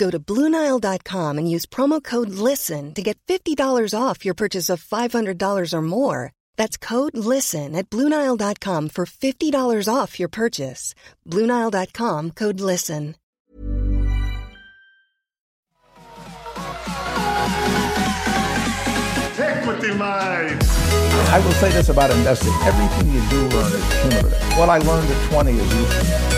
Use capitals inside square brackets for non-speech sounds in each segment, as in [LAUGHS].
Go to Bluenile.com and use promo code LISTEN to get $50 off your purchase of $500 or more. That's code LISTEN at Bluenile.com for $50 off your purchase. Bluenile.com code LISTEN. Equity Mates. I will say this about investing. Everything you do learn is cumulative. What I learned at 20 is useful.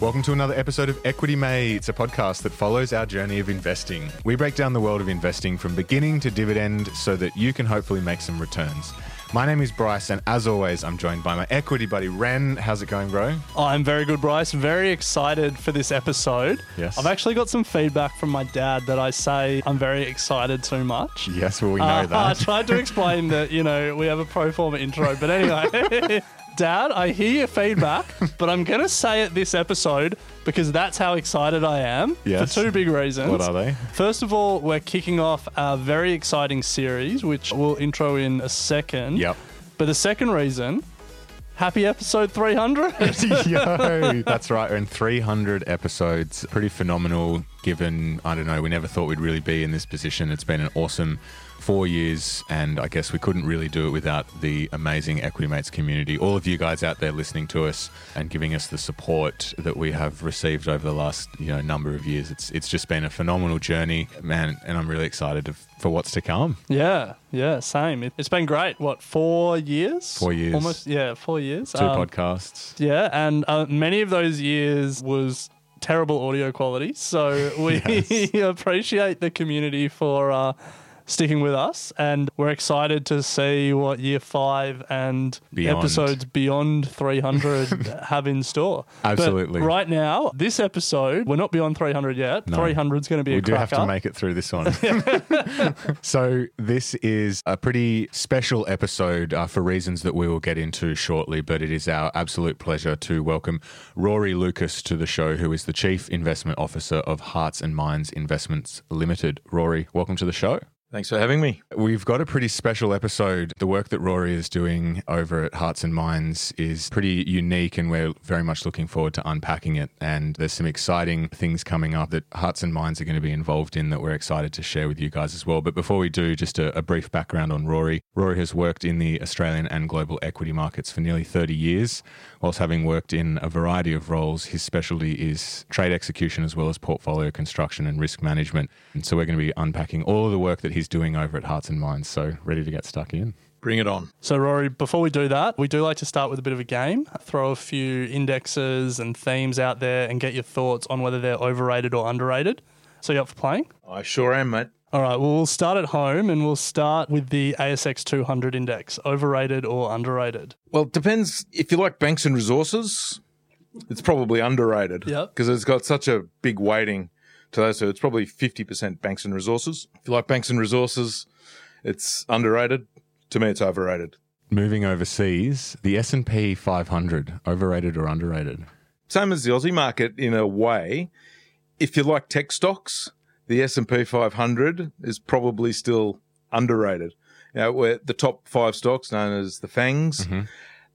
Welcome to another episode of Equity May. It's a podcast that follows our journey of investing. We break down the world of investing from beginning to dividend so that you can hopefully make some returns. My name is Bryce, and as always, I'm joined by my equity buddy, Ren. How's it going, bro? I'm very good, Bryce. Very excited for this episode. Yes. I've actually got some feedback from my dad that I say I'm very excited too much. Yes, well, we know Uh, [LAUGHS] I tried to explain that, you know, we have a pro forma intro, but anyway. [LAUGHS] Dad, I hear your feedback, [LAUGHS] but I'm going to say it this episode because that's how excited I am Yes. for two big reasons. What are they? First of all, we're kicking off a very exciting series, which we'll intro in a second. Yep. But the second reason, happy episode 300. [LAUGHS] Yo, [LAUGHS] that's right. We're in 300 episodes. Pretty phenomenal, given, I don't know, we never thought we'd really be in this position. It's been an awesome four years, and I guess we couldn't really do it without the amazing Equity Mates community. All of you guys out there listening to us and giving us the support that we have received over the last you know number of years. It's it's just been a phenomenal journey, man, and I'm really excited to, for what's to come. Yeah, yeah, same. It, it's been great. What, four years? Four years. Almost, yeah, four years. Two Um, podcasts. Yeah, and uh, many of those years was terrible audio quality. So we [LAUGHS] [LAUGHS] appreciate the community for uh, sticking with us, and we're excited to see what year five and Beyond. episodes beyond 300 [LAUGHS] have in store. But Absolutely. right now, this episode, we're not beyond 300 yet. No. 300 is going to be we do have to make it through this one. [LAUGHS] [LAUGHS] so this is a pretty special episode uh, for reasons that we will get into shortly. But it is our absolute pleasure to welcome Rory Lucas to the show, who is the Chief Investment Officer of Hearts and Minds Investments Limited. Rory, welcome to the show. Thanks for having me. We've got a pretty special episode. The work that Rory is doing over at Hearts and Minds is pretty unique, and we're very much looking forward to unpacking it. And there's some exciting things coming up that Hearts and Minds are going to be involved in that we're excited to share with you guys as well. But before we do, just a, a brief background on Rory. Rory has worked in the Australian and global equity markets for nearly 30 years. Whilst having worked in a variety of roles, his specialty is trade execution as well as portfolio construction and risk management. And so we're going to be unpacking all of the work that he's doing over at Hearts and Minds. So ready to get stuck in. Bring it on. So, Rory, before we do that, we do like to start with a bit of a game, throw a few indexes and themes out there and get your thoughts on whether they're overrated or underrated. So, you up for playing? I sure am, mate. All right, well, we'll start at home and we'll start with the ASX 200 index, overrated or underrated. Well, it depends. If you like banks and resources, it's probably underrated. Yeah. Because it's got such a big weighting to those two. It's probably 50% banks and resources. If you like banks and resources, it's underrated. To me, it's overrated. Moving overseas, the S&P 500, overrated or underrated? Same as the Aussie market in a way. If you like tech stocks, the S&P 500 is probably still underrated. You know, where the top five stocks, known as the FANGs, mm-hmm.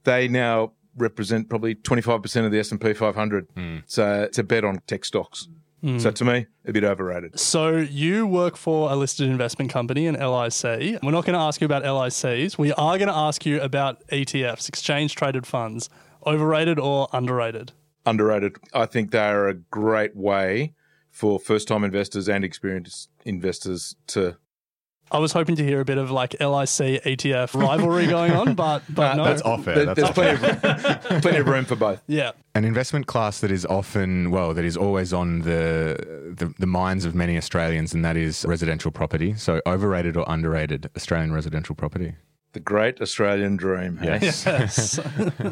they now represent probably 25% of the S&P 500. Hmm. So it's a bet on tech stocks. Mm. So to me, a bit overrated. So, you work for a listed investment company, an LIC. We're not going to ask you about LICs. We are going to ask you about ETFs, exchange traded funds, overrated or underrated. Underrated. I think they are a great way for first time investors and experienced investors to I was hoping to hear a bit of like LIC ETF rivalry going on, [LAUGHS] but but no. That's off air. There- That's there's off plenty of, plenty of room for both. [LAUGHS] yeah. An investment class that is often, well, that is always on the, the the minds of many Australians, and that is residential property. So, overrated or underrated Australian residential property? The great Australian dream. hey? Yes. [LAUGHS] Yes.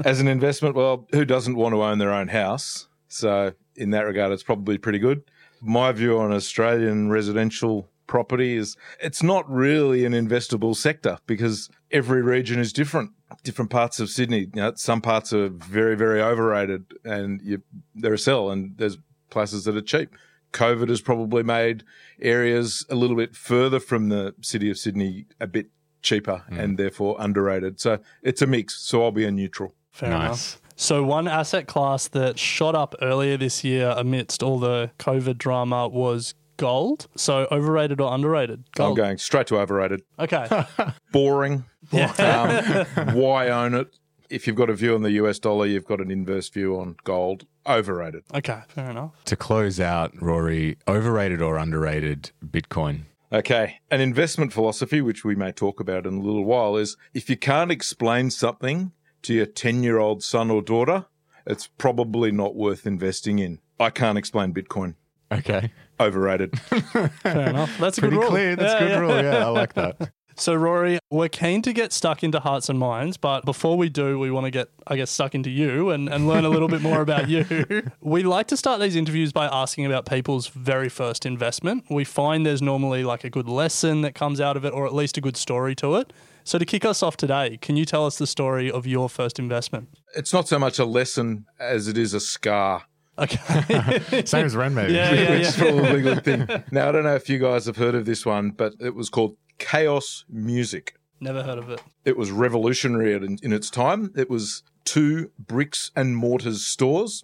As an investment, well, who doesn't want to own their own house? So, in that regard, it's probably pretty good. My view on Australian residential property is it's not really an investable sector because every region is different. Different parts of Sydney, you know, some parts are very, very overrated and you, they're a sell, and there's places that are cheap. COVID has probably made areas a little bit further from the city of Sydney a bit cheaper hmm. and therefore underrated. So it's a mix. So I'll be a neutral. Fair Nice. enough. So one asset class that shot up earlier this year amidst all the COVID drama was gold. So overrated or underrated? I'm going straight to overrated. Okay. [LAUGHS] Boring. Yeah. Um, why own it? If you've got a view on the US dollar, you've got an inverse view on gold. Overrated. okay. Fair enough. to close out, Rory, overrated or underrated Bitcoin? Okay. An investment philosophy, which we may talk about in a little while, is if you can't explain something to your 10 year old son or daughter, it's probably not worth investing in. I can't explain Bitcoin. Okay. Overrated. [LAUGHS] Fair enough. That's a Pretty good rule. clear. That's Yeah, a good yeah. rule. Yeah, I like that. [LAUGHS] So, Rory, we're keen to get stuck into hearts and minds, but before we do, we want to get, I guess, stuck into you and, and learn a little bit more about you. [LAUGHS] We like to start these interviews by asking about people's very first investment. We find there's normally like a good lesson that comes out of it, or at least a good story to it. So, to kick us off today, can you tell us the story of your first investment? it's not so much a lesson as it is a scar. Okay. [LAUGHS] Same as Ren, maybe. Yeah, yeah, which is probably a good thing. Now, I don't know if you guys have heard of this one, but it was called Chaos Music. Never heard of it. It was revolutionary in, in its time. It was two bricks and mortars stores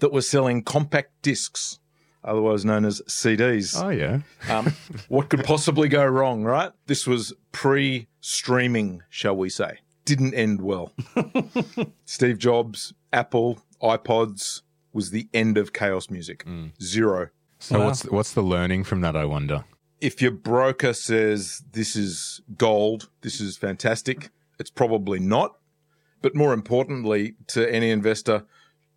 that were selling compact discs, otherwise known as CDs. Oh, yeah. Um, what could possibly go wrong, right? This was pre streaming, shall we say. Didn't end well. [LAUGHS] Steve Jobs, Apple, iPods was the end of chaos music. Mm. Zero. So, Wow. what's what's the learning from that? I wonder. If your broker says this is gold, this is fantastic, it's probably not. But more importantly, to any investor,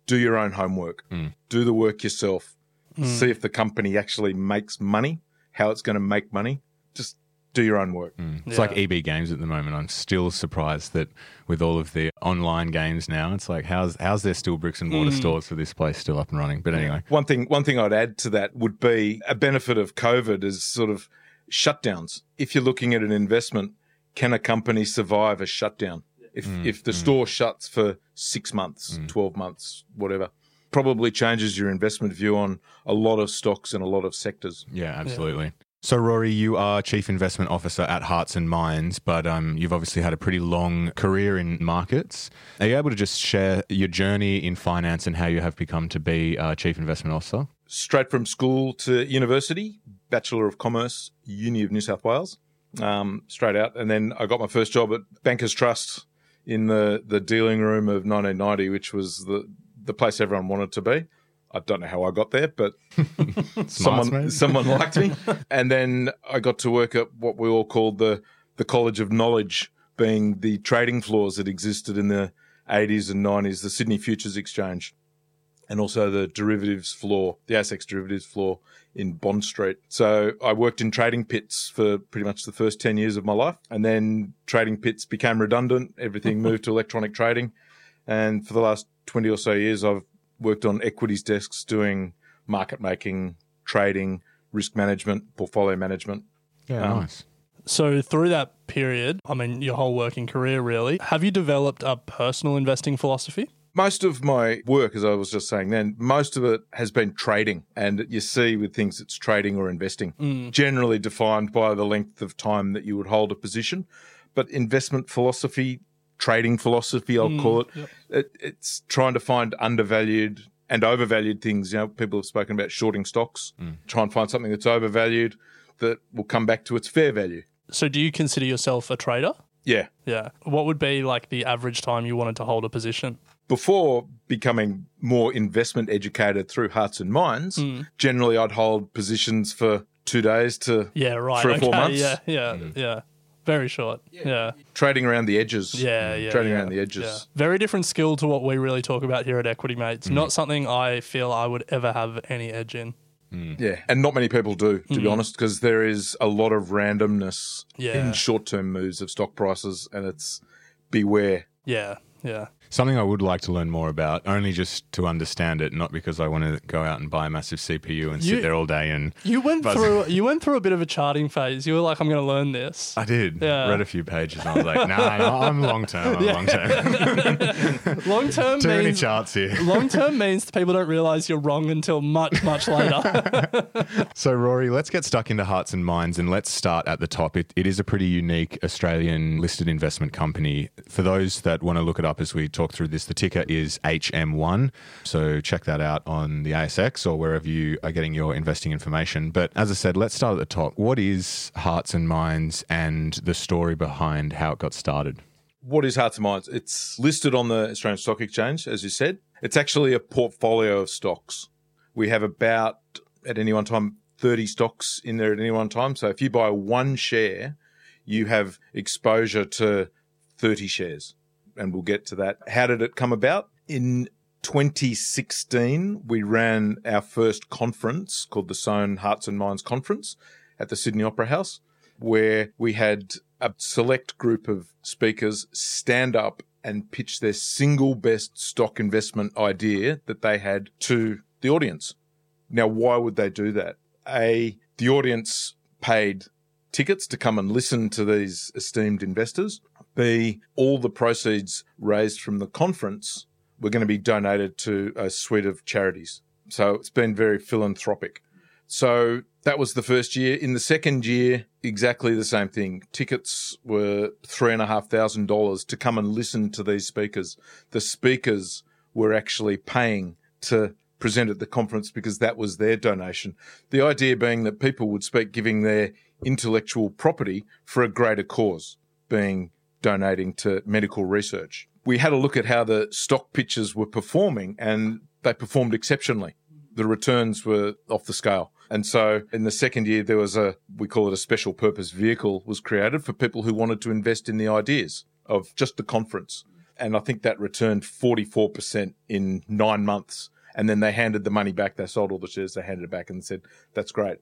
do your own homework. Mm. Do the work yourself. Mm. See if the company actually makes money, how it's going to make money. Just do your own work. Mm. It's like EB Games at the moment. I'm still surprised that with all of the online games now, it's like how's how's there still bricks and mortar mm. stores for this place still up and running? But anyway, One thing, one thing I'd add to that would be a benefit of COVID is sort of shutdowns. If you're looking at an investment, can a company survive a shutdown? If mm. if the store shuts for six months, twelve months, whatever, probably changes your investment view on a lot of stocks and a lot of sectors. yeah, absolutely. So, Rory, you are Chief Investment Officer at Hearts and Minds, but um, you've obviously had a pretty long career in markets. Are you able to just share your journey in finance and how you have become to be uh, Chief Investment Officer? Straight from school to university, Bachelor of Commerce, Uni of New South Wales, um, straight out, and then I got my first job at Bankers Trust in the the dealing room of 1990, which was the the place everyone wanted to be. I don't know how I got there, but [LAUGHS] someone [LAUGHS] someone liked me, [LAUGHS] and then I got to work at what we all called the the College of Knowledge, being the trading floors that existed in the 80s and 90s, the Sydney Futures Exchange, and also the derivatives floor, the ASX derivatives floor in Bond Street. So I worked in trading pits for pretty much the first 10 years of my life, and then trading pits became redundant. Everything moved to electronic trading, and for the last 20 or so years, I've worked on equities desks doing market making, trading, risk management, portfolio management. Yeah, Um, nice. So, through that period, I mean, your whole working career really, have you developed a personal investing philosophy? Most of my work, as I was just saying then, most of it has been trading. And you see with things it's trading or investing, generally defined by the length of time that you would hold a position. But investment philosophy, trading philosophy, I'll mm, call it, it, it's trying to find undervalued and overvalued things. You know, people have spoken about shorting stocks, mm. try and find something that's overvalued that will come back to its fair value. So, do you consider yourself a trader? Yeah. Yeah. What would be like the average time you wanted to hold a position? before becoming more investment educated through Hearts and Minds, mm. generally I'd hold positions for two days to Yeah, right. three or okay, four months. Yeah, yeah, yeah. Very short. Yeah. Trading around the edges. Yeah, yeah. Mm. Trading yeah, around the edges. yeah. Very different skill to what we really talk about here at Equity Mates. Mm. Not something I feel I would ever have any edge in. Mm. Yeah, and not many people do, to be honest, because there is a lot of randomness Yeah. in short-term moves of stock prices, and it's beware. Yeah, yeah. Something I would like to learn more about, only just to understand it, not because I want to go out and buy a massive CPU and You- sit there all day and. You went Buzz. through [LAUGHS] you went through a bit of a charting phase. You were like, I'm going to learn this. I did. Yeah. Read a few pages and I was like, nah, no, I'm long term. I'm [LAUGHS] long term. [LAUGHS] Long term Too many charts here. long term means people don't realize you're wrong until much much later. So, Rory, let's get stuck into hearts and minds and let's start at the top. It, it is a pretty unique Australian listed investment company. For those that want to look it up as we talk through this, the ticker is HM1. So, check that out on the ASX or wherever you are getting your investing information. But as I said, let's start at the top. What is Hearts and Minds and the story behind how it got started? What is Hearts and Minds? It's listed on the Australian Stock Exchange, as you said. It's actually a portfolio of stocks. We have about, at any one time, 30 stocks in there at any one time. So if you buy one share, you have exposure to 30 shares. And we'll get to that. How did it come about? In 2016, we ran our first conference called the Sohn Hearts and Minds Conference at the Sydney Opera House, where we had a select group of speakers stand up and pitch their single best stock investment idea that they had to the audience. Now, why would they do that? A, the audience paid tickets to come and listen to these esteemed investors. B, all the proceeds raised from the conference were going to be donated to a suite of charities. So it's been very philanthropic. So that was the first year. In the second year, exactly the same thing. Tickets were three and a half thousand dollars to come and listen to these speakers. The speakers were actually paying to present at the conference because that was their donation. The idea being that people would speak giving their intellectual property for a greater cause, being donating to medical research. We had a look at how the stock pitches were performing and they performed exceptionally. The returns were off the scale. And so in the second year, there was a, we call it a special purpose vehicle was created for people who wanted to invest in the ideas of just the conference. And I think that returned 44% in nine months. And then they handed the money back. They sold all the shares. They handed it back and said, that's great.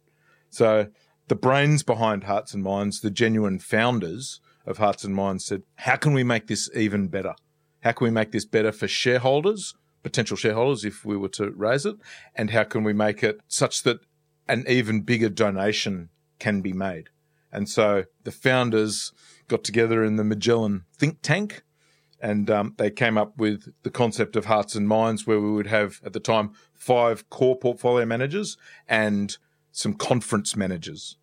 So the brains behind Hearts and Minds, the genuine founders of Hearts and Minds said, how can we make this even better? How can we make this better for shareholders, potential shareholders, if we were to raise it? And how can we make it such that an even bigger donation can be made? And so the founders got together in the Magellan think tank and um, they came up with the concept of hearts and minds where we would have at the time five core portfolio managers and some conference managers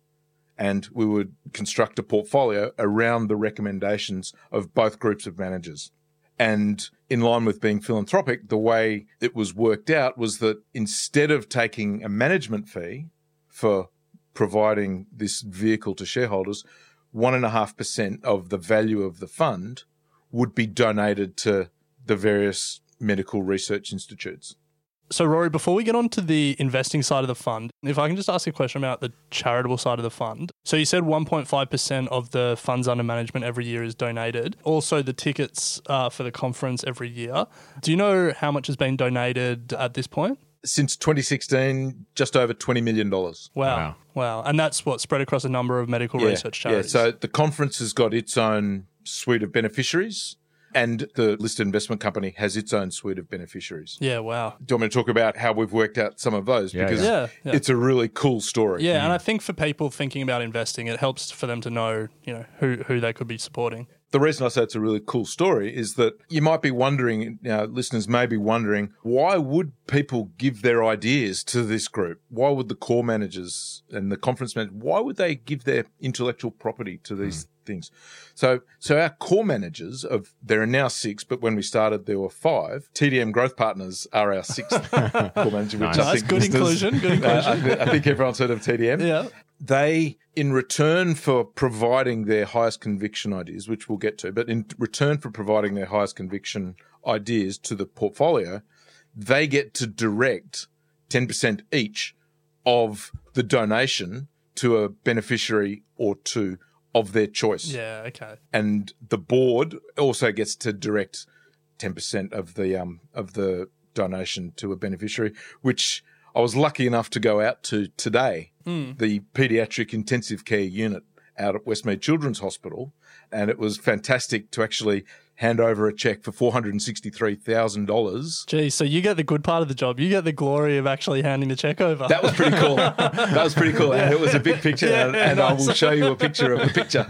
and we would construct a portfolio around the recommendations of both groups of managers and in line with being philanthropic the way it was worked out was that instead of taking a management fee for providing this vehicle to shareholders one and a half percent of the value of the fund would be donated to the various medical research institutes. So, Rory, before we get on to the investing side of the fund, if I can just ask a question about the charitable side of the fund. So, you said 1.5% of the funds under management every year is donated. Also, the tickets uh, for the conference every year. Do you know how much has been donated at this point? Since 2016, just over $20 million. Wow. Wow. Wow. And that's what spread across a number of medical research charities. Yeah, so the conference has got its own suite of beneficiaries, and the listed investment company has its own suite of beneficiaries. yeah, wow. Do you want me to talk about how we've worked out some of those? Yeah, because yeah. Yeah, yeah. it's a really cool story. Yeah, and mm. I think for people thinking about investing, it helps for them to know, you know, who, who they could be supporting. The reason I say it's a really cool story is that you might be wondering, you know, listeners may be wondering, why would people give their ideas to this group? Why would the core managers and the conference managers, why would they give their intellectual property to these things? So, so our core managers of, there are now six, but when we started, there were five. TDM Growth Partners are our sixth [LAUGHS] core manager, which I think Good inclusion. Good [LAUGHS] uh, inclusion. I, I think everyone's heard of TDM Yeah. They, in return for providing their highest conviction ideas, which we'll get to, but in return for providing their highest conviction ideas to the portfolio, they get to direct 10% each of the donation to a beneficiary or two of their choice. Yeah, okay. And the board also gets to direct 10% of the um of the donation to a beneficiary, which I was lucky enough to go out to today, hmm. the pediatric intensive care unit out at Westmead Children's Hospital, and it was fantastic to actually hand over a check for four hundred and sixty three thousand dollars. Gee, so you get the good part of the job. You get the glory of actually handing the check over. That was pretty cool. [LAUGHS] that was pretty cool, and it was a big picture, and, and I will show you a picture of the picture.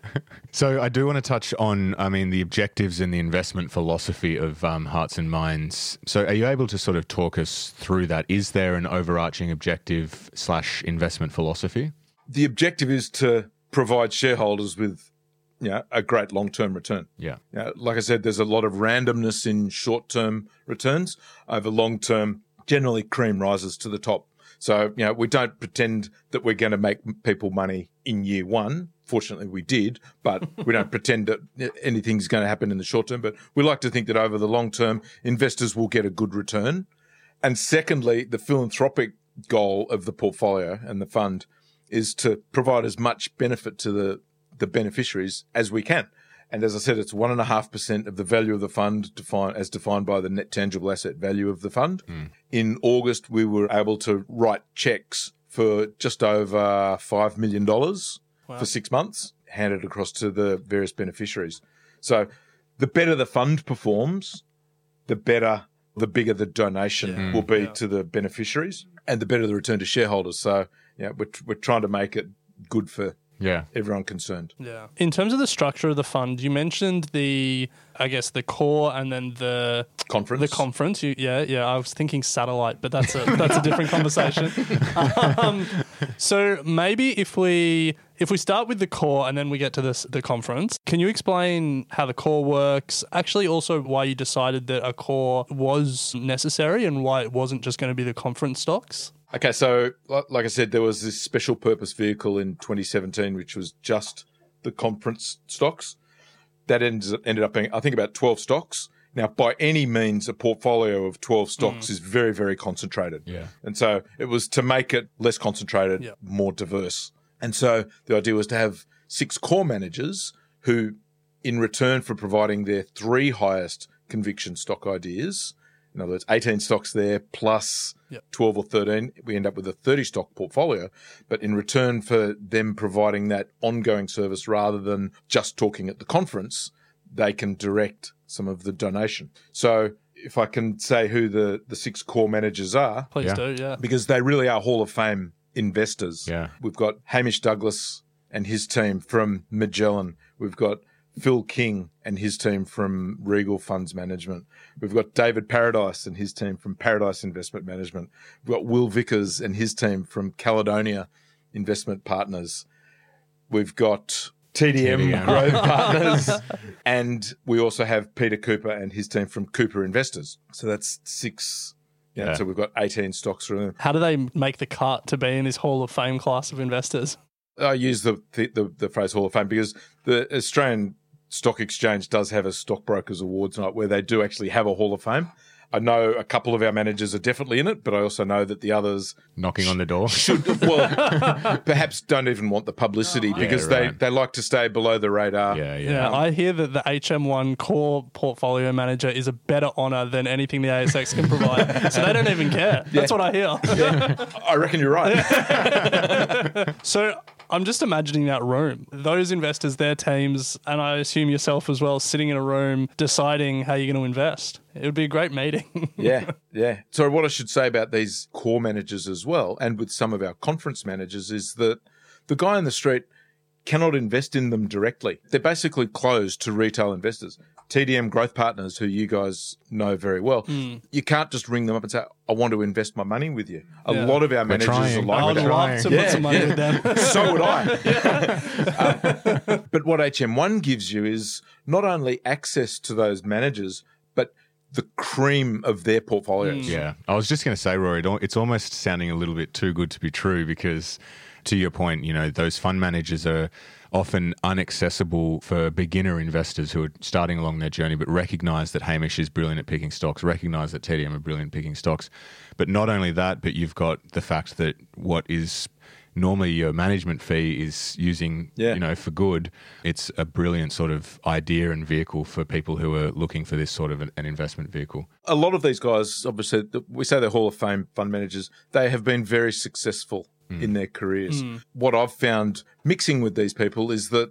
[LAUGHS] So I do want to touch on, I mean, the objectives and the investment philosophy of um, Hearts and Minds. So are you able to sort of talk us through that? Is there an overarching objective slash investment philosophy? the objective is to provide shareholders with you know, a great long term return. Yeah. Like I said, there's a lot of randomness in short term returns. Over long term, generally cream rises to the top. So, you know, we don't pretend that we're going to make people money in year one. Fortunately, we did, but [LAUGHS] we don't pretend that anything's going to happen in the short term. But we like to think that over the long term, investors will get a good return. And secondly, the philanthropic goal of the portfolio and the fund is to provide as much benefit to the, the beneficiaries as we can. And as I said, it's one and a half percent of the value of the fund defined as defined by the net tangible asset value of the fund. Hmm. In August, we were able to write checks for just over five million dollars for six months, handed across to the various beneficiaries. So the better the fund performs, the better, the bigger the donation will be to the beneficiaries, and the better the return to shareholders. So yeah, we're we're trying to make it good for Yeah. everyone concerned. Yeah. In terms of the structure of the fund, you mentioned the, I guess, the core and then the Conference. The conference. You, yeah, yeah. I was thinking satellite, but that's a that's a different conversation. [LAUGHS] Um, so maybe if we if we start with the core and then we get to this the conference, can you explain how the core works? Actually, also why you decided that a core was necessary and why it wasn't just going to be the conference stocks. Okay, so like I said, there was this special purpose vehicle in 2017, which was just the conference stocks. That ends, ended up being, I think, about 12 stocks. Now, by any means, a portfolio of 12 stocks mm. is very, very concentrated. Yeah. And so it was to make it less concentrated, Yeah. more diverse. And so the idea was to have six core managers who, in return for providing their three highest conviction stock ideas, in other words, 18 stocks there plus Yep. 12 or 13, we end up with a 30 stock portfolio. But in return for them providing that ongoing service rather than just talking at the conference, they can direct some of the donation. So if I can say who the, the six core managers are, Please Yeah. do. Yeah. because they really are Hall of Fame investors. Yeah. We've got Hamish Douglass and his team from Magellan. We've got Phil King and his team from Regal Funds Management. We've got David Paradise and his team from Paradise Investment Management. We've got Will Vicars and his team from Caledonia Investment Partners. We've got TDM, TDM. Growth [LAUGHS] Partners. And we also have Peter Cooper and his team from Cooper Investors. So that's six. Yeah, Yeah. So we've got 18 stocks from them. How do they make the cut to be in this Hall of Fame class of investors? I use the, the the the phrase Hall of Fame because the Australian Stock Exchange does have a stockbrokers awards night where they do actually have a Hall of Fame. I know a couple of our managers are definitely in it, but I also know that the others Knocking on the door. [LAUGHS] should well [LAUGHS] perhaps don't even want the publicity oh, because they, right. they like to stay below the radar. Yeah, yeah. Yeah, I hear that the HM1 core portfolio manager is a better honor than anything the ASX can provide. so they don't even care. That's what I hear. I reckon you're right. [LAUGHS] So I'm just imagining that room. Those investors, their teams, and I assume yourself as well, sitting in a room deciding how you're going to invest. It would be a great meeting. [LAUGHS] yeah, yeah. So what I should say about these core managers as well, and with some of our conference managers, is that the guy in the street cannot invest in them directly. They're basically closed to retail investors. TDM Growth Partners, who you guys know very well, you can't just ring them up and say, "I want to invest my money with you." A Yeah. lot of our managers trying. are like I would love to Yeah, put some money yeah. with them. [LAUGHS] so would I. Um, [LAUGHS] but what HM1 gives you is not only access to those managers, but the cream of their portfolios. Yeah. I was just going to say, Rory, it's almost sounding a little bit too good to be true because, to your point, you know, those fund managers are often unaccessible for beginner investors who are starting along their journey, but recognize that Hamish is brilliant at picking stocks, recognize that TDM are brilliant at picking stocks. But not only that, but you've got the fact that what is normally your management fee is using, Yeah. you know, for good. It's a brilliant sort of idea and vehicle for people who are looking for this sort of an, an investment vehicle. A lot of these guys, obviously, we say they're Hall of Fame fund managers, they have been very successful Mm. in their careers. Hmm. What I've found mixing with these people is that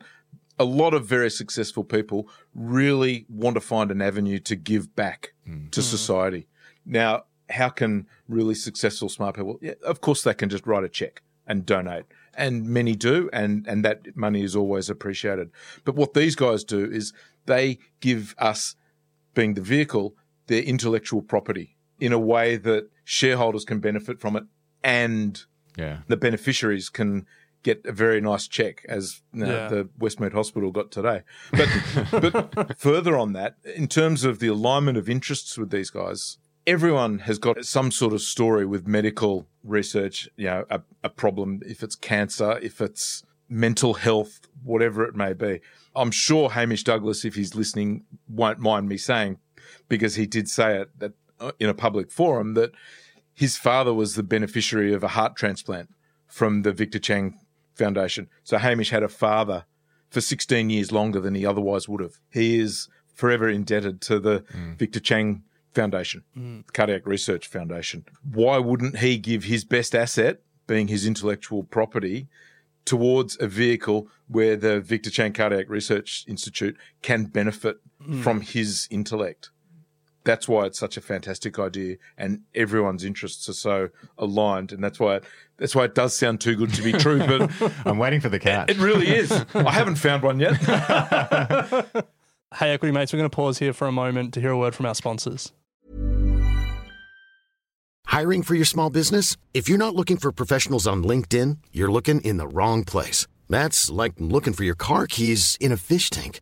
a lot of very successful people really want to find an avenue to give back hmm. to hmm. society. Now, how can really successful smart people? Yeah, of course, they can just write a check and donate, and many do, and and that money is always appreciated. But what these guys do is they give us, being the vehicle, their intellectual property in a way that shareholders can benefit from it, and Yeah. the beneficiaries can get a very nice check, as you know, Yeah. the Westmead Hospital got today. But [LAUGHS] but further on that, in terms of the alignment of interests with these guys, everyone has got some sort of story with medical research. You know, a, a problem if it's cancer, if it's mental health, whatever it may be. I'm sure Hamish Douglass, if he's listening, won't mind me saying, because he did say it that uh, in a public forum that his father was the beneficiary of a heart transplant from the Victor Chang Foundation. So Hamish had a father for 16 years longer than he otherwise would have. He is forever indebted to the mm. Victor Chang Foundation, mm. Cardiac Research Foundation. Why wouldn't he give his best asset, being his intellectual property, towards a vehicle where the Victor Chang Cardiac Research Institute can benefit mm. from his intellect? That's why it's such a fantastic idea, and everyone's interests are so aligned, and that's why it, that's why it does sound too good to be true. [LAUGHS] But I'm waiting for the cat. it really is. I haven't found one yet. [LAUGHS] Hey, equity mates, we're going to pause here for a moment to hear a word from our sponsors. Hiring for your small business? If you're not looking for professionals on LinkedIn, you're looking in the wrong place. That's like looking for your car keys in a fish tank.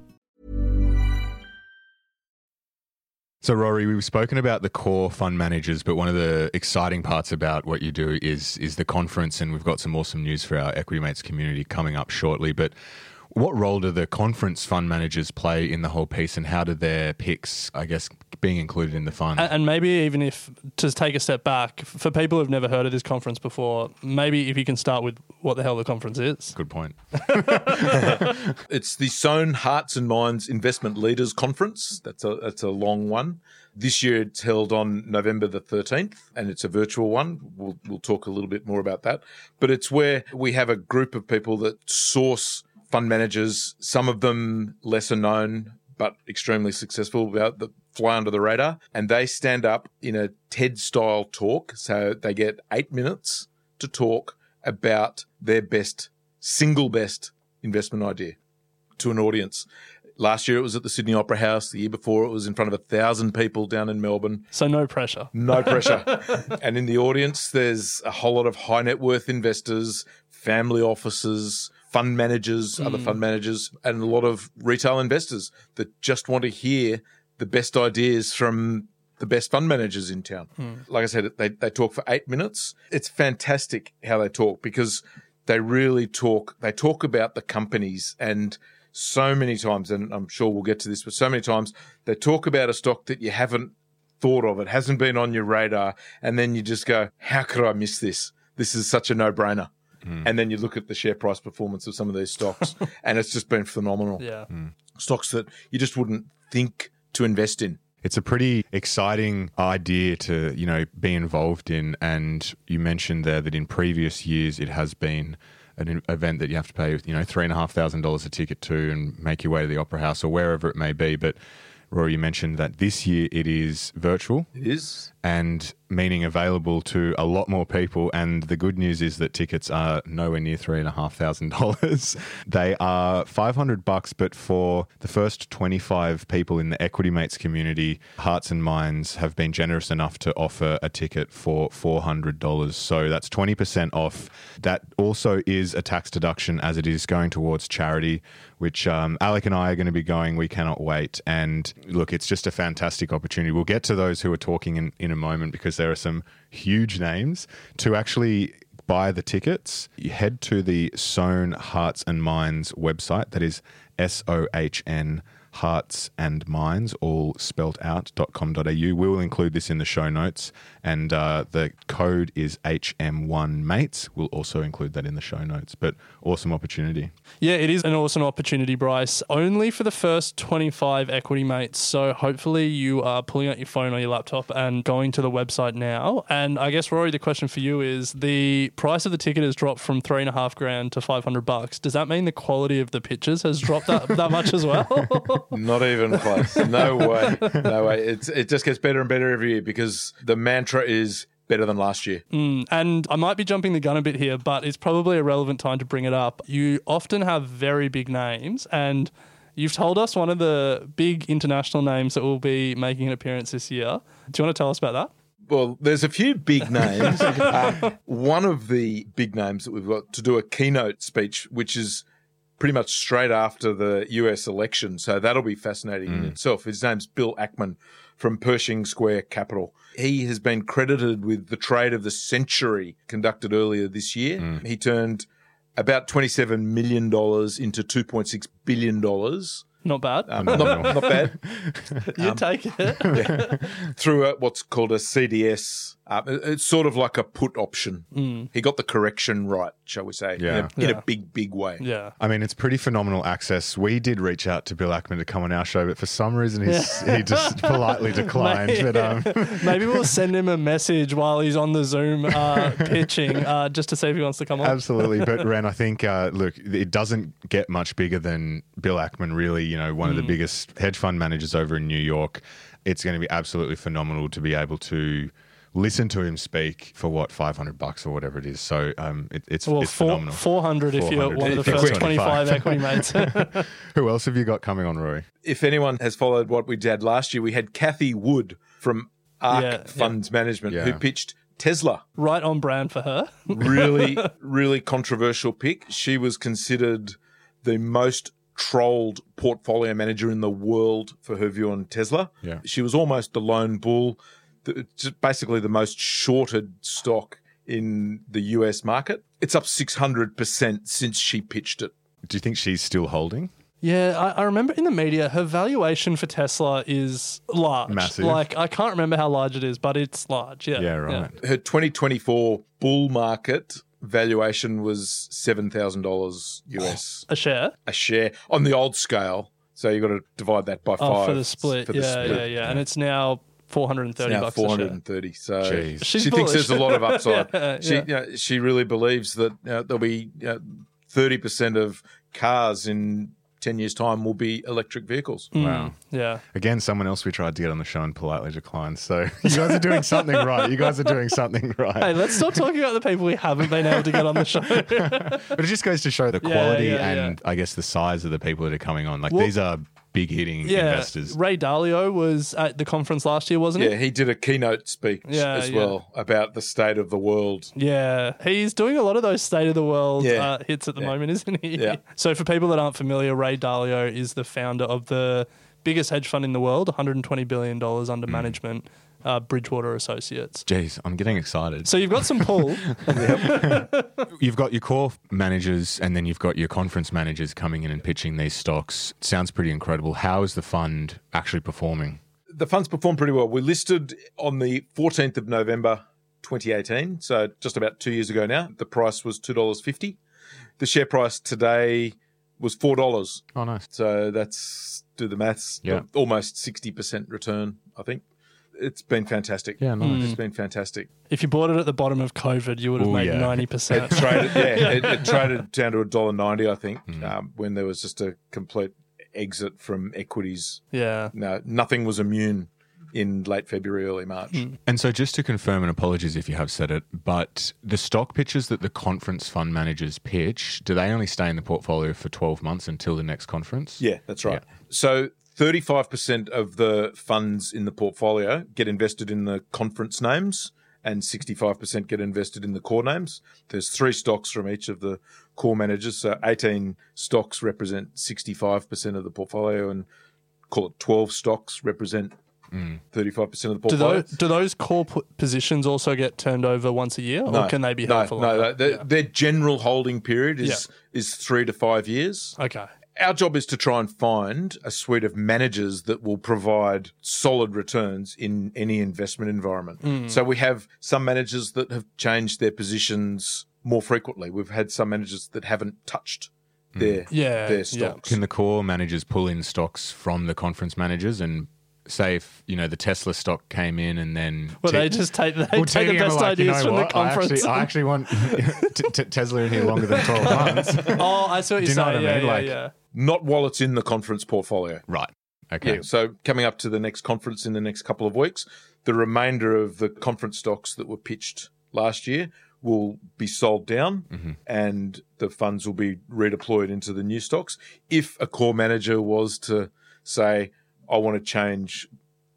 So, Rory, we've spoken about the core fund managers, but one of the exciting parts about what you do is is the conference, and we've got some awesome news for our Equity Mates community coming up shortly. But what role do the conference fund managers play in the whole piece, and how do their picks, I guess, being included in the fund? And, and maybe even if to take a step back, for people who've never heard of this conference before, maybe if you can start with what the hell the conference is. Good point. [LAUGHS] [LAUGHS] It's the Sohn Hearts and Minds Investment Leaders Conference. That's a that's a long one. This year it's held on November the 13th and it's a virtual one. We'll we'll talk a little bit more about that. But it's where we have a group of people that source fund managers, some of them lesser known but extremely successful about the fly under the radar and they stand up in a TED style talk. So they get 8 minutes to talk about their best single best investment idea to an audience. Last year it was at the Sydney Opera House. The year before it was in front of a thousand people down in Melbourne. So no pressure. No [LAUGHS] pressure. and in the audience, there's a whole lot of high net worth investors, family offices, fund managers, other hmm. fund managers, and a lot of retail investors that just want to hear the best ideas from the best fund managers in town. Hmm. Like I said, they, they talk for eight minutes. It's fantastic how they talk because they really talk, they talk about the companies and so many times, and I'm sure we'll get to this, but so many times they talk about a stock that you haven't thought of, it hasn't been on your radar, and then you just go, How could I miss this? this is such a no brainer. Mm. And then you look at the share price performance of some of these stocks, [LAUGHS] and it's just been phenomenal. Yeah. Mm. Stocks that you just wouldn't think to invest in. It's a pretty exciting idea to, you know, be involved in. And you mentioned there that in previous years it has been an event that you have to pay, you know, three and a half thousand dollars a ticket to and make your way to the Opera House or wherever it may be. But Rory, you mentioned that this year it is virtual It is. and meaning available to a lot more people. And the good news is that tickets are nowhere near three and a half thousand dollars. [LAUGHS] They are five hundred bucks, but for the first twenty five people in the Equity Mates community, Hearts and Minds have been generous enough to offer a ticket for four hundred dollars. So that's twenty percent off. That also is a tax deduction as it is going towards charity, which um, Alec and I are going to be going. We cannot wait. And look, it's just a fantastic opportunity. We'll get to those who are talking in, in a moment because there are some huge names to actually buy the tickets. You head to the Sohn Hearts and Minds website. That is S O H N hearts and minds all spelt out.com.au we will include this in the show notes and uh, the code is hm1 mates we'll also include that in the show notes but awesome opportunity Yeah, it is an awesome opportunity, Bryce. Only for the first 25 equity mates. So hopefully you are pulling out your phone or your laptop and going to the website now. And I guess, Rory, the question for you is the price of the ticket has dropped from three and a half grand to 500 bucks. Does that mean the quality of the pictures has dropped that, that much as well? [LAUGHS] Not even close. No [LAUGHS] way. No way. It's it just gets better and better every year because the mantra is better than last year. And I might be jumping the gun a bit here, but it's probably a relevant time to bring it up. You often have very big names, and you've told us one of the big international names that will be making an appearance this year. Do you want to tell us about that? Well, there's a few big [LAUGHS] names. Uh, one of the big names that we've got to do a keynote speech, which is pretty much straight after the US election. So that'll be fascinating in mm. itself. His name's Bill Ackman from Pershing Square Capital. He has been credited with the trade of the century conducted earlier this year. Mm. He turned about $27 million into $2.6 billion. Not bad. Um, not, not bad. [LAUGHS] you um, take it. [LAUGHS] through a, what's called a CDS. Uh, it's sort of like a put option. He got the correction right, shall we say, Yeah. in, a, in Yeah. a big, big way. yeah. I mean, it's pretty phenomenal access. We did reach out to Bill Ackman to come on our show, but for some reason he's, he just [LAUGHS] politely declined. But um, [LAUGHS] Maybe we'll send him a message while he's on the Zoom uh, [LAUGHS] pitching uh, just to see if he wants to come on. Absolutely. But Ren, I think, uh, look, it doesn't get much bigger than Bill Ackman, really, you know, one of the biggest hedge fund managers over in New York. It's going to be absolutely phenomenal to be able to listen to him speak for what, 500 bucks or whatever it is. So um, it, it's, Well, it's four, phenomenal. 400 if you're 400. one of the first 25. 25 equity mates. [LAUGHS] Who else have you got coming on, Rory? If anyone has followed what we did last year, we had Cathie Wood from ARK Yeah, yeah. Funds Management who pitched Tesla. right on brand for her. Really, [LAUGHS] really controversial pick. She was considered the most trolled portfolio manager in the world for her view on Tesla. Yeah. She was almost the lone bull, the, basically the most shorted stock in the US market. It's up 600% since she pitched it. Do you think she's still holding? Yeah, I, I remember in the media, her valuation for Tesla is large. Massive. Like, I can't remember how large it is, but it's large. Yeah. Yeah, right. Her 2024 bull market valuation was $7,000 US A share. a share on the old scale. So you've got to divide that by five Oh, for the split. for the yeah, split. yeah, yeah, And it's now 430 now bucks 430. So Jeez. she She's thinks bullish. there's a lot of upside. [LAUGHS] Yeah, she, yeah. you know, she really believes that uh, there'll be uh, 30% of cars in 10 years' time will be electric vehicles. Wow. Yeah. Again, someone else we tried to get on the show and politely declined. So [LAUGHS] you guys are doing something [LAUGHS] right. You guys are doing something right. Hey, let's stop talking about the people we haven't been able to get on the show. But it just goes to show the quality yeah, and I guess the size of the people that are coming on. Like Well- these are big hitting yeah. investors. Ray Dalio was at the conference last year, wasn't he? Yeah, he? he did a keynote speech Yeah, as yeah. well about the state of the world. Yeah, he's doing a lot of those state of the world Yeah. uh, hits at the Yeah. moment, isn't he? Yeah. [LAUGHS] So, for people that aren't familiar, Ray Dalio is the founder of the biggest hedge fund in the world, 120 billion dollars under Mm. management, uh, Bridgewater Associates. Jeez, I'm getting excited. So you've got some pull. [LAUGHS] You've got your core managers and then you've got your conference managers coming in and pitching these stocks. Sounds pretty incredible. How is the fund actually performing? The funds performed pretty well. We listed on the 14th of November 2018, so just about two years ago now. The price was $2.50. The share price today was $4. Oh, nice. So that's, do the maths, Yeah. almost 60% return, I think. It's been fantastic. Yeah, nice. It's been fantastic. If you bought it at the bottom of COVID, you would have Ooh, made yeah. ninety It percent. traded, [LAUGHS] yeah, it, it traded down to a dollar ninety, I think, Mm. um, when there was just a complete exit from equities. Yeah. No, nothing was immune in late February, early March. And so, just to confirm, and apologies if you have said it, but the stock pitches that the conference fund managers pitch, do they only stay in the portfolio for 12 months until the next conference? Yeah, that's right. So 35% of the funds in the portfolio get invested in the conference names and 65% get invested in the core names. There's three stocks from each of the core managers. So 18 stocks represent 65% of the portfolio and call it 12 stocks represent mm. 35% of the Do portfolio. those, do those core p- positions also get turned over once a year, or can they be no, held for no, longer? no. Their, their general holding period is is three to five years. Okay. Our job is to try and find a suite of managers that will provide solid returns in any investment environment. Mm. So we have some managers that have changed their positions more frequently. We've had some managers that haven't touched their Yeah, their yeah. stocks. Can the core managers pull in stocks from the conference managers and say if you know the Tesla stock came in and then Well, T- they just take they Well, take the best like, you ideas know from the what? I conference. actually, I actually want [LAUGHS] t- t- Tesla in here longer than 12 months. [LAUGHS] oh, I see what you're you know what saying. I yeah, mean? yeah, Like- yeah. Not while it's in the conference portfolio. right. Okay. Yeah. So coming up to the next conference in the next couple of weeks, the remainder of the conference stocks that were pitched last year will be sold down mm-hmm. and the funds will be redeployed into the new stocks. If a core manager was to say, I want to change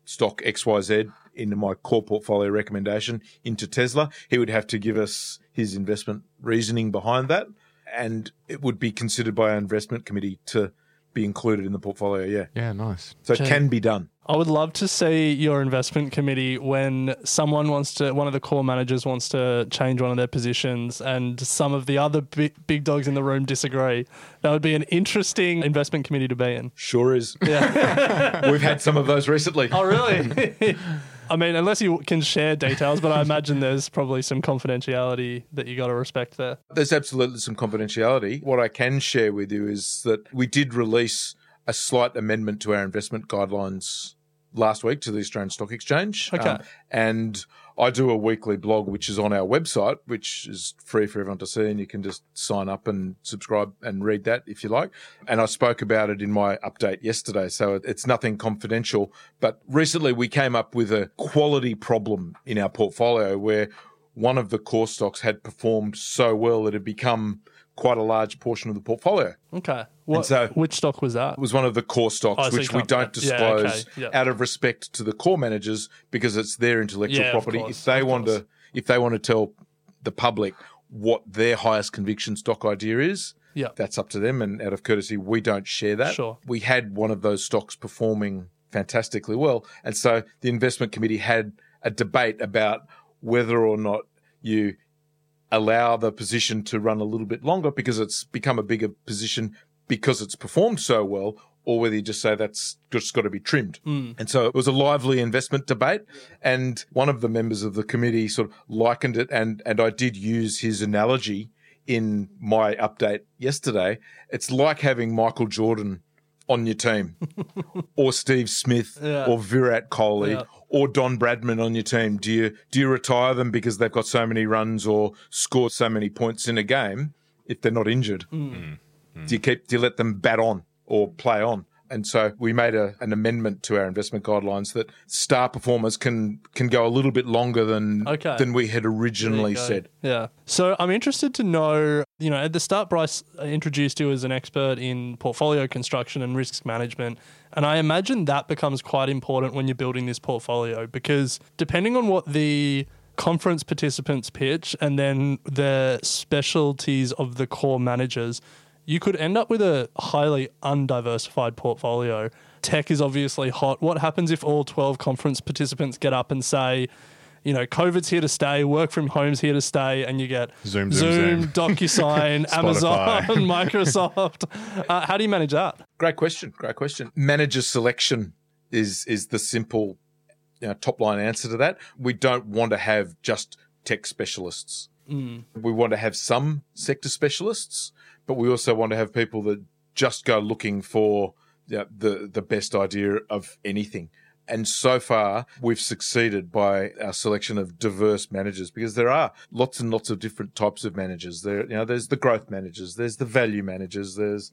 stock XYZ into my core portfolio recommendation into Tesla, he would have to give us his investment reasoning behind that. And it would be considered by our investment committee to be included in the portfolio. Yeah. Yeah, nice. So it can be done. I would love to see your investment committee when someone wants to, one of the core managers wants to change one of their positions and some of the other big, big dogs in the room disagree. That would be an interesting investment committee to be in. Sure is. Yeah. [LAUGHS] We've had some of those recently. oh, really? [LAUGHS] I mean, unless you can share details, but I imagine there's probably some confidentiality that you got to respect there. There's absolutely some confidentiality. What I can share with you is that we did release a slight amendment to our investment guidelines last week to the Australian Stock Exchange. Um, and I do a weekly blog, which is on our website, which is free for everyone to see, and you can just sign up and subscribe and read that if you like. And I spoke about it in my update yesterday, so it's nothing confidential. But recently we came up with a quality problem in our portfolio where one of the core stocks had performed so well that it had become quite a large portion of the portfolio. Okay. What, so- which stock was that? It was one of the core stocks, Oh, so which we don't yeah, disclose okay, yeah. out of respect to the core managers because it's their intellectual Yeah, property. course, if they want course. to, if they want to tell the public what their highest conviction stock idea is, Yeah. that's up to them. And out of courtesy, we don't share that. Sure. We had one of those stocks performing fantastically well, and so the investment committee had a debate about whether or not you allow the position to run a little bit longer because it's become a bigger position because it's performed so well, or whether you just say that's just got to be trimmed. Hmm. And so it was a lively investment debate. And one of the members of the committee sort of likened it, and, and I did use his analogy in my update yesterday. It's like having Michael Jordan on your team, [LAUGHS] or Steve Smith, Yeah. or Virat Kohli, Yeah. Or Don Bradman on your team? Do you do you retire them because they've got so many runs or scored so many points in a game if they're not injured? Mm. Do you keep do you let them bat on or play on? And so we made a, an amendment to our investment guidelines that star performers can can go a little bit longer than Okay. than we had originally There you go. said. Yeah. So I'm interested to know, you know, at the start, Bryce introduced you as an expert in portfolio construction and risk management. And I imagine that becomes quite important when you're building this portfolio because depending on what the conference participants pitch and then the specialties of the core managers, you could end up with a highly undiversified portfolio. Tech is obviously hot. What happens if all 12 conference participants get up and say, you know, COVID's here to stay, work from home's here to stay, and you get Zoom, Zoom, Zoom. DocuSign, [LAUGHS] Amazon, [LAUGHS] Microsoft. Uh, how do you manage that? Great question. Great question. Manager selection is is the simple you know, top line answer to that. We don't want to have just tech specialists. We want to have some sector specialists, but we also want to have people that just go looking for yeah, the the best idea of anything. And so far, we've succeeded by our selection of diverse managers because there are lots and lots of different types of managers. There, you know, there's the growth managers, there's the value managers, there's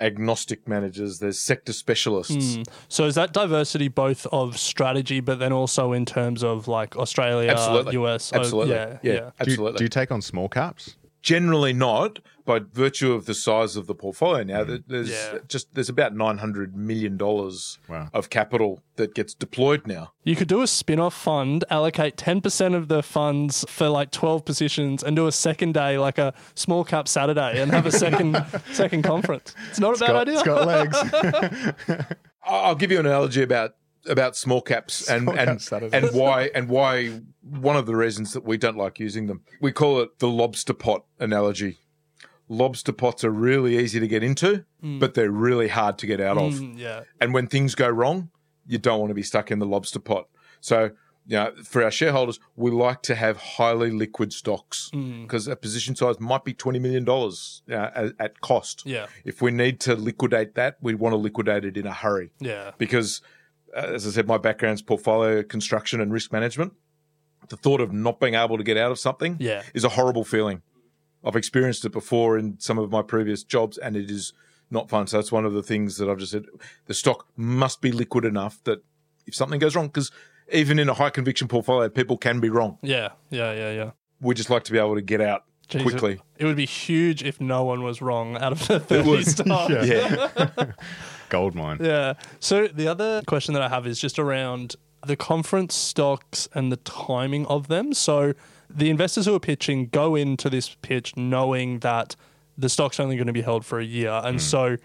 agnostic managers, there's sector specialists. Hmm. So is that diversity both of strategy, but then also in terms of like Australia, Absolutely. US? Oh, Absolutely. yeah, Yeah. yeah. Do you, Absolutely. do you take on small caps? Generally not, by virtue of the size of the portfolio now. Mm. there- There's Yeah. just there's about nine hundred million dollars Wow. of capital that gets deployed now. You could do a spin off fund, allocate 10% of the funds for like 12 positions, and do a second day, like a small cap Saturday, and have a second [LAUGHS] second conference. It's not a bad Got- idea. It's got legs. [LAUGHS] [LAUGHS] I'll I'll give you an analogy about about small caps and Small and, cap Saturdays. and why and why one of the reasons that we don't like using them. We call it the lobster pot analogy. Lobster pots are really easy to get into, but they're really hard to get out of. Mm, yeah. And when things go wrong, you don't want to be stuck in the lobster pot. So, you know, for our shareholders, we like to have highly liquid stocks Mm. because a position size might be $20 million uh, at, at cost. Yeah. If we need to liquidate that, we want to liquidate it in a hurry Yeah. because, Uh, as I said, my background's portfolio construction and risk management. The thought of not being able to get out of something Yeah. is a horrible feeling. I've experienced it before in some of my previous jobs, and it is not fun. So that's one of the things that I've just said. The stock must be liquid enough that if something goes wrong, because even in a high conviction portfolio, people can be wrong. Yeah. Yeah. Yeah. Yeah. We just like to be able to get out Jeez, quickly. It, it would be huge if no one was wrong out of the [LAUGHS] 30 stocks. Yeah. [LAUGHS] Gold mine. Yeah. So the other question that I have is just around the conference stocks and the timing of them. So the investors who are pitching go into this pitch knowing that the stock's only going to be held for a year. And hmm. so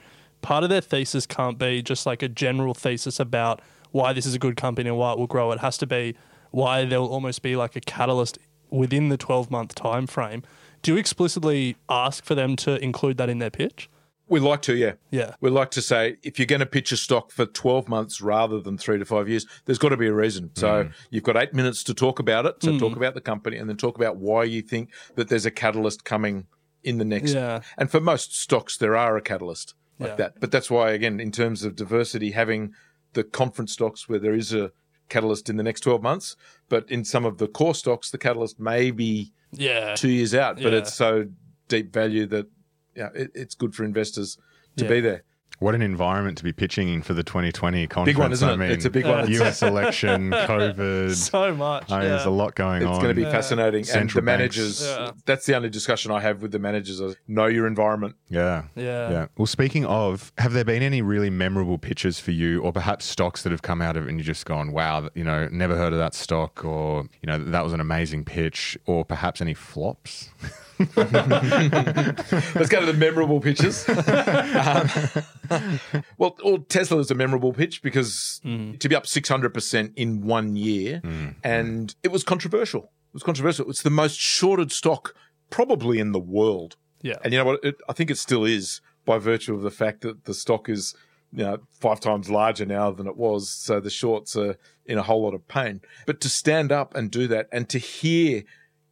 part of their thesis can't be just like a general thesis about why this is a good company and why it will grow. It has to be why there will almost be like a catalyst within the 12 month time frame. Do you explicitly ask for them to include that in their pitch? we like to, yeah. Yeah. We like to say if you're going to pitch a stock for 12 months rather than three to five years, there's got to be a reason. So mm. you've got eight minutes to talk about it. So mm. talk about the company and then talk about why you think that there's a catalyst coming in the next. Yeah. And for most stocks, there are a catalyst like Yeah. that. But that's why, again, in terms of diversity, having the conference stocks where there is a catalyst in the next 12 months, but in some of the core stocks, the catalyst may be Yeah. two years out, but Yeah. it's so deep value that yeah, it, it's good for investors to Yeah. be there. What an environment to be pitching in for the 2020 conference. one, isn't I it? mean, It's a big one. US [LAUGHS] election, COVID. [LAUGHS] So much. I mean, There's a lot going It's on. It's going to be fascinating. Central and the banks. managers, Yeah. that's the only discussion I have with the managers. Is know your environment. Yeah. Yeah. Yeah. Well, speaking of, have there been any really memorable pitches for you, or perhaps stocks that have come out of it and you've just gone, wow, you know, never heard of that stock, or, you know, that was an amazing pitch, or perhaps any flops? [LAUGHS] Let's go to the memorable pitches. [LAUGHS] Um, well, well, Tesla is a memorable pitch because mm. to be up 600% in one year, mm, mm. and it was controversial. It was controversial. It's the most shorted stock probably in the world. Yeah. And you know what? It, I think it still is by virtue of the fact that the stock is, you know, five times larger now than it was. So the shorts are in a whole lot of pain. But to stand up and do that and to hear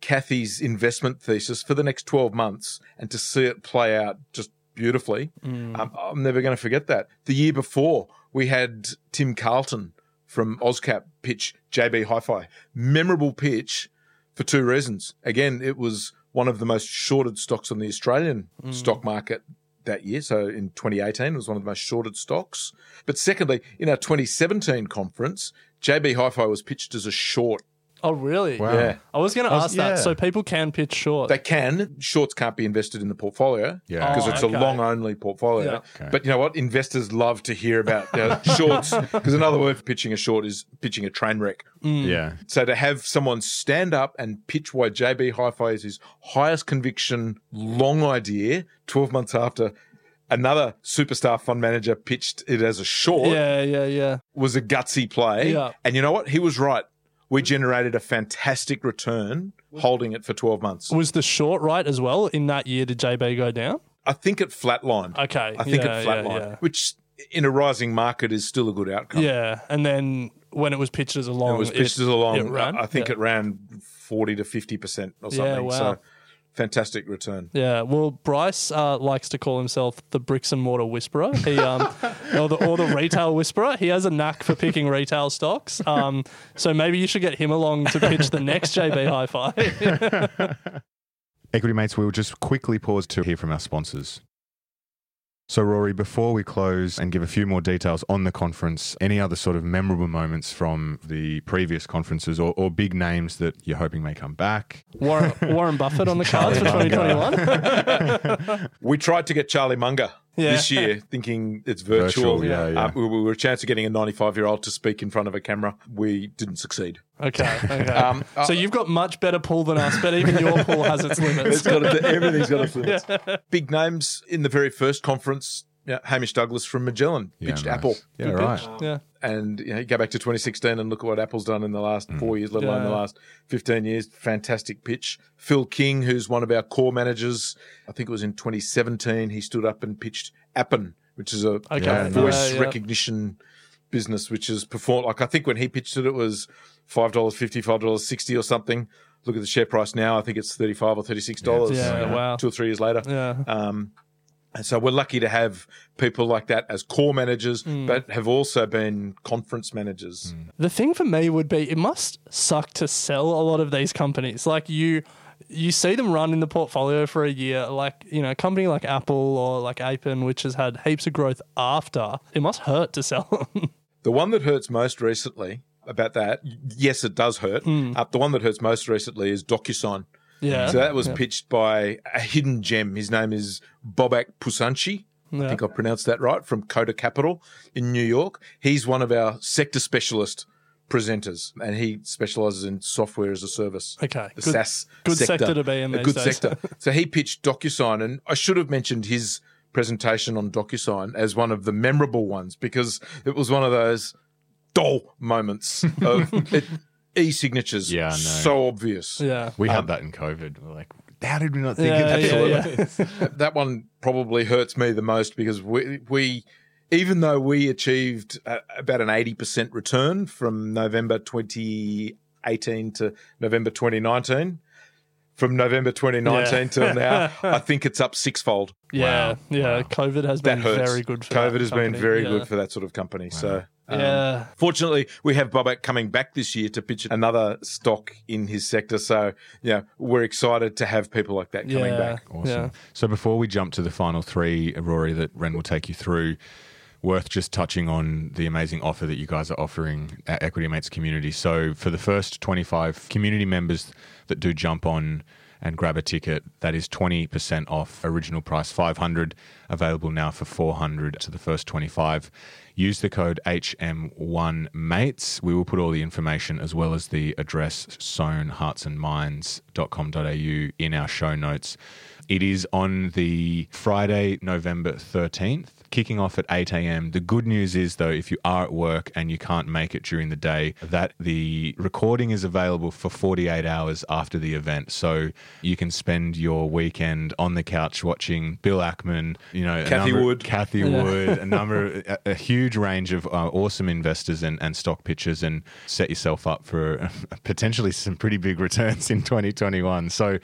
Cathie's investment thesis for the next 12 months and to see it play out just beautifully, um, I'm never going to forget that. The year before, we had Tim Carleton from Auscap pitch JB Hi Fi. Memorable pitch for two reasons. Again, it was one of the most shorted stocks on the Australian stock market that year. So in 2018, it was one of the most shorted stocks. But secondly, in our 2017 conference, JB Hi-Fi was pitched as a short. Oh, really? Wow. Yeah. I was going to I was- ask that. yeah. So people can pitch short. They can. Shorts can't be invested in the portfolio Yeah. because Oh, it's okay. a long only portfolio. Yeah. Okay. But you know what? Investors love to hear about you [LAUGHS] shorts because another word for pitching a short is pitching a train wreck. Mm. Yeah. So to have someone stand up and pitch why JB Hi-Fi is his highest conviction long idea 12 months after another superstar fund manager pitched it as a short yeah, yeah, yeah. was a gutsy play. Yeah. And you know what? He was right. We generated a fantastic return holding it for 12 months. Was the short right as well in that year? Did JB go down? I think it flatlined. Okay. I think yeah, it flatlined, yeah. which in a rising market is still a good outcome. Yeah, and then when it was pitched as a long, it was pitched as a long. it? I think Yeah. it ran forty to fifty percent or Yeah, something. wow. So fantastic return. Yeah, well, Bryce uh, likes to call himself the bricks and mortar whisperer, he um, [LAUGHS] or the or the retail whisperer. He has a knack for picking retail stocks. Um, so maybe you should get him along to pitch the next JB Hi-Fi. [LAUGHS] Equity mates, we'll just quickly pause to hear from our sponsors. So, Rory, before we close and give a few more details on the conference, any other sort of memorable moments from the previous conferences or, or big names that you're hoping may come back? Warren, Warren Buffett on the cards for 2021. We tried to get Charlie Munger Yeah. this year, thinking it's virtual. Virtual, yeah, yeah. Uh, we, we were a chance of getting a 95 year old to speak in front of a camera. We didn't succeed. Okay, [LAUGHS] okay. Um, so you've got much better pull than us, but even your pull has its limits. It's got a, everything's got its limits. [LAUGHS] Big names in the very first conference. Yeah, Hamish Douglass from Magellan Yeah, pitched nice. Apple. Yeah, Good right. pitch. Yeah. And you, know, you go back to 2016 and look at what Apple's done in the last Mm. four years, let alone the last 15 years. Fantastic pitch. Phil King, who's one of our core managers, I think it was in 2017, he stood up and pitched Appen, which is a Okay. Yeah, voice Yeah, yeah. recognition business, which is performed like I think when he pitched it, it was five dollars fifty, five dollars sixty, or something. Look at the share price now. I think it's thirty five or thirty six dollars. Yeah, wow. Two or three years later. Yeah. Um, and so we're lucky to have people like that as core managers, Hmm. but have also been conference managers. The thing for me would be it must suck to sell a lot of these companies. Like you you see them run in the portfolio for a year, like, you know, a company like Apple or like Appen, which has had heaps of growth after. It must hurt to sell them. [LAUGHS] The one that hurts most recently about that, yes, it does hurt. Uh, the one that hurts most recently is DocuSign. yeah. So that was Yeah. pitched by a hidden gem. His name is Bobak Pusanchi. I think I pronounced that right, from Coda Capital in New York. He's one of our sector specialist presenters, and he specializes in software as a service. Okay. The Good- SaaS good sector to be in A these good days. sector. [LAUGHS] so he pitched DocuSign, and I should have mentioned his presentation on DocuSign as one of the memorable ones because it was one of those dull moments [LAUGHS] of it, e-signatures. Yeah, I. So obvious. Yeah. We Um, had that in COVID. We're like, how did we not think Yeah, of yeah, that? yeah. [LAUGHS] that one probably hurts me the most because we, we even though we achieved uh, about an 80% return from November 2018 to November 2019, from November 2019 Yeah. till now, [LAUGHS] I think it's up sixfold. Yeah. Wow. Yeah. Wow. COVID has That been hurts. very good for COVID that has been very Yeah. good for that sort of company. So. um, Yeah. Fortunately, we have Bobak coming back this year to pitch another stock in his sector. So, yeah, we're excited to have people like that coming Yeah. back. Awesome. Yeah. So before we jump to the final three, Rory, that Ren will take you through, worth just touching on the amazing offer that you guys are offering at Equity Mates community. So for the first 25 community members that do jump on and grab a ticket, that is 20% off original price 500, available now for 400 to the first 25. Use the code HM1MATES. We will put all the information as well as the address sohnheartsandminds.com.au in our show notes. It is on the Friday, November 13th, kicking off at 8 a.m. The good news is, though, if you are at work and you can't make it during the day, that the recording is available for 48 hours after the event. So you can spend your weekend on the couch watching Bill Ackman, you know, a Cathie number- Wood. Cathie Wood, a number, [LAUGHS] a, a huge range of uh, awesome investors and, and stock pitchers, and set yourself up for [LAUGHS] potentially some pretty big returns in 2021. So,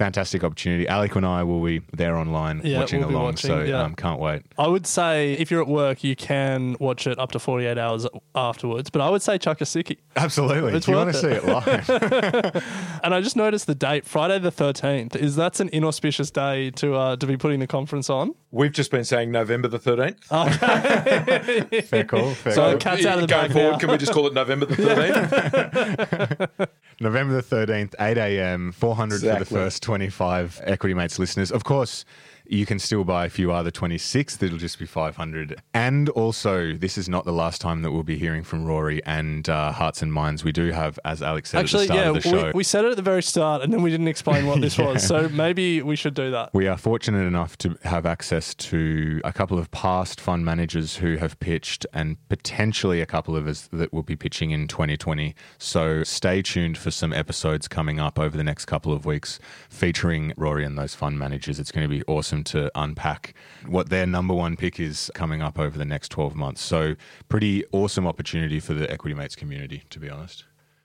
fantastic opportunity. Alec and I will be there online Yeah, watching we'll along. watching, so, yeah. um, can't wait. I would say if you're at work, you can watch it up to 48 hours afterwards. But I would say chuck a sickie. Absolutely. It's if you want worth to see it. it live. [LAUGHS] And I just noticed the date, Friday the 13th. Is that's an inauspicious day to uh, to be putting the conference on? We've just been saying November the 13th. Okay. [LAUGHS] fair call. Fair So call. cat's out of the going forward, now. can we just call it November the [LAUGHS] 13th? November the 13th, 8 a.m., 400 for the Exactly. first 25 Equity Mates listeners. Of course, you can still buy if you are the 26th, it'll just be 500. And also, this is not the last time that we'll be hearing from Rory and uh, Hearts and Minds. We do have, as Alex said Actually, at the start yeah, of the show, we, we said it at the very start and then we didn't explain what this [LAUGHS] was. So maybe we should do that. We are fortunate enough to have access to a couple of past fund managers who have pitched and potentially a couple of us that will be pitching in 2020. So stay tuned for some episodes coming up over the next couple of weeks featuring Rory and those fund managers. It's going to be awesome to unpack what their number one pick is coming up over the next 12 months. So, pretty awesome opportunity for the Equity Mates community, to be honest.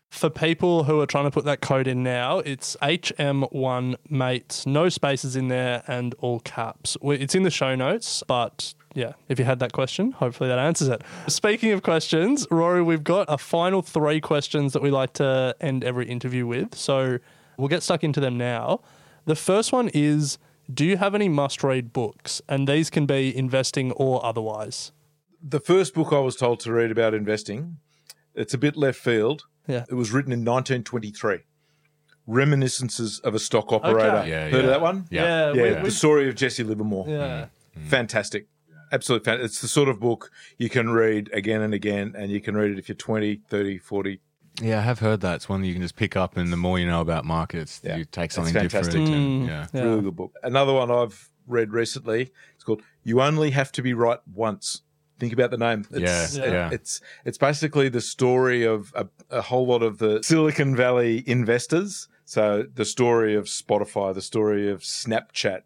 For people who are trying to put that code in now, it's HM1 mates, no spaces in there and all caps. It's in the show notes, but yeah, if you had that question, hopefully that answers it. Speaking of questions, Rory, we've got a final three questions that we like to end every interview with. So we'll get stuck into them now. The first one is Do you have any must read books? And these can be investing or otherwise. The first book I was told to read about investing, it's a bit left field. Yeah. It was written in 1923. Reminiscences of a Stock Operator. Okay. Yeah, Heard yeah. of that one? Yeah, Yeah, we- the story of Jesse Livermore. Yeah. Mm-hmm. Mm-hmm. Fantastic. Absolutely fantastic. It's the sort of book you can read again and again, and you can read it if you're 20, 30, 40. Yeah, I have heard that. It's one that you can just pick up, and the more you know about markets, Yeah. you take It's something fantastic. different. Mm. And, yeah. Yeah. Really good book. Another one I've read recently. It's called "You Only Have to Be Right Once." Think about the name. It's, Yeah, it- yeah. It's it's basically the story of a, a whole lot of the Silicon Valley investors. So the story of Spotify, the story of Snapchat,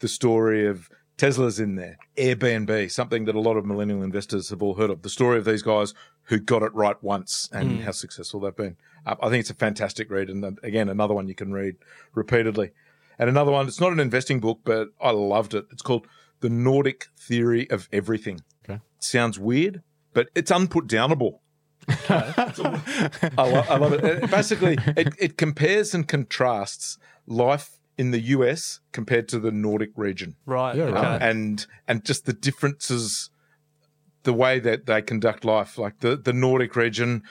the story of Tesla's in there, Airbnb, something that a lot of millennial investors have all heard of. The story of these guys who got it right once and how successful they've been. Uh, I think it's a fantastic read, and uh, again, another one you can read repeatedly. And another one, it's not an investing book, but I loved it. It's called The Nordic Theory of Everything. Okay. sounds weird, but it's unput downable. [LAUGHS] I, lo- I love it. It- Basically, it, it compares and contrasts life in the US compared to the Nordic region, Right. Yeah, okay. right. and and just the differences, the way that they conduct life. Like the the Nordic region,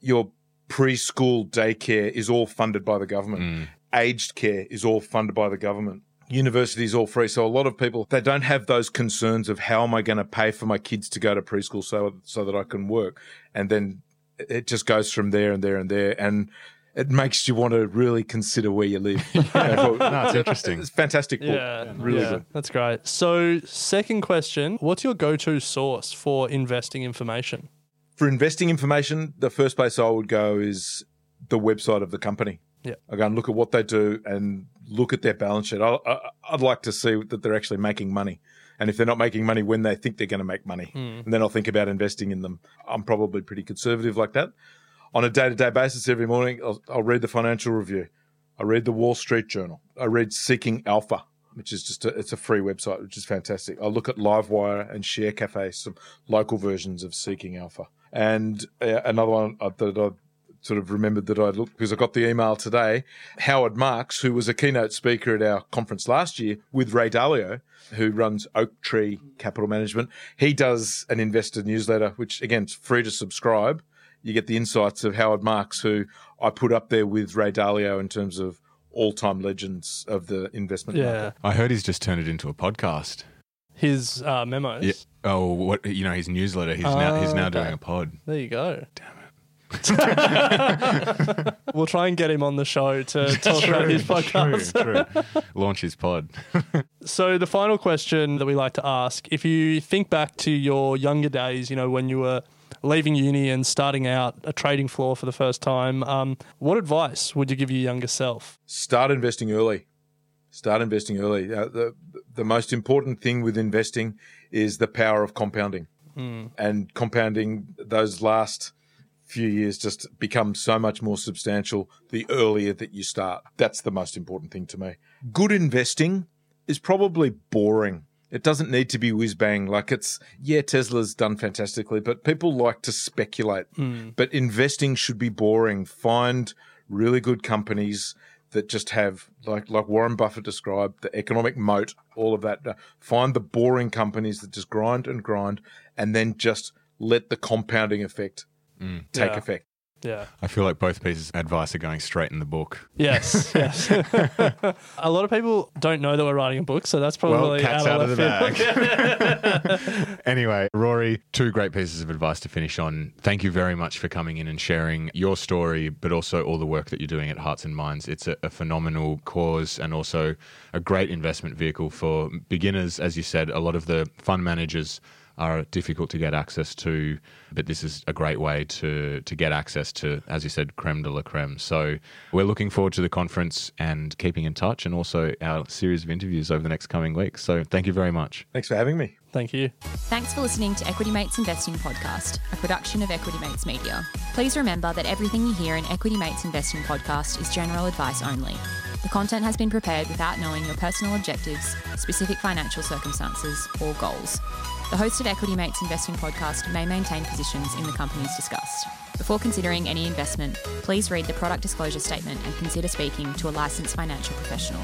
your preschool daycare is all funded by the government. Mm. Aged care is all funded by the government. University is all free. So a lot of people they don't have those concerns of how am I going to pay for my kids to go to preschool so so that I can work, and then it just goes from there and there and there and. It makes you want to really consider where you live. [LAUGHS] [LAUGHS] no, it's interesting. It's a fantastic book. Yeah, really yeah, good. That's great. So, second question: What's your go-to source for investing information? For investing information, the first place I would go is the website of the company. Yeah. I go and look at what they do and look at their balance sheet. I, I, I'd like to see that they're actually making money. And if they're not making money when they think they're going to make money, hmm. and then I'll think about investing in them. I'm probably pretty conservative like that. On a day to day basis, every morning, I'll, I'll read the financial review. I read the Wall Street Journal. I read Seeking Alpha, which is just a, it's a free website, which is fantastic. I look at Livewire and Share Cafe, some local versions of Seeking Alpha, and uh, another one uh, that I sort of remembered that I looked because I got the email today. Howard Marks, who was a keynote speaker at our conference last year with Ray Dalio, who runs Oaktree Capital Management, he does an investor newsletter, which again is free to subscribe. You get the insights of Howard Marks, who I put up there with Ray Dalio in terms of all-time legends of the investment Yeah, market. I heard he's just turned it into a podcast. his uh, memos. Yeah. Oh, what you know, his newsletter. He's now he's Oh, now okay. doing a pod. There you go. Damn it. [LAUGHS] we'll try and get him on the show to [LAUGHS] talk about his podcast. True, true. Launch his pod. [LAUGHS] So the final question that we like to ask, if you think back to your younger days, you know, when you were leaving uni and starting out a trading floor for the first time, um, what advice would you give your younger self? start investing early. Start investing early. Uh, the the most important thing with investing is the power of compounding, and compounding those last few years just become so much more substantial the earlier that you start. That's the most important thing to me. Good investing is probably boring. It doesn't need to be whiz bang. Like it's, yeah, Tesla's done fantastically, but people like to speculate. Hmm. But investing should be boring. Find really good companies that just have, like, like Warren Buffett described, the economic moat, all of that. Find the boring companies that just grind and grind and then just let the compounding effect hmm. take Yeah. effect. Yeah. I feel like both pieces of advice are going straight in the book. Yes, yes. [LAUGHS] a lot of people don't know that we're writing a book, so that's probably well, cat's out, out of the field. [LAUGHS] Anyway, Rory, two great pieces of advice to finish on. Thank you very much for coming in and sharing your story, but also all the work that you're doing at Hearts and Minds. It's a, a phenomenal cause and also a great investment vehicle for beginners. As you said, a lot of the fund managers are difficult to get access to. But this is a great way to to get access to, as you said, creme de la creme. So we're looking forward to the conference and keeping in touch, and also our series of interviews over the next coming weeks. So thank you very much. Thanks for having me. Thank you. Thanks for listening to Equity Mates Investing Podcast, a production of Equity Mates Media. Please remember that everything you hear in Equity Mates Investing Podcast is general advice only. The content has been prepared without knowing your personal objectives, specific financial circumstances, or goals. The host of Equity Mates Investing Podcast may maintain positions in the companies discussed. Before considering any investment, please read the product disclosure statement and consider speaking to a licensed financial professional.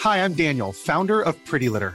Hi, I'm Daniel, founder of Pretty Litter.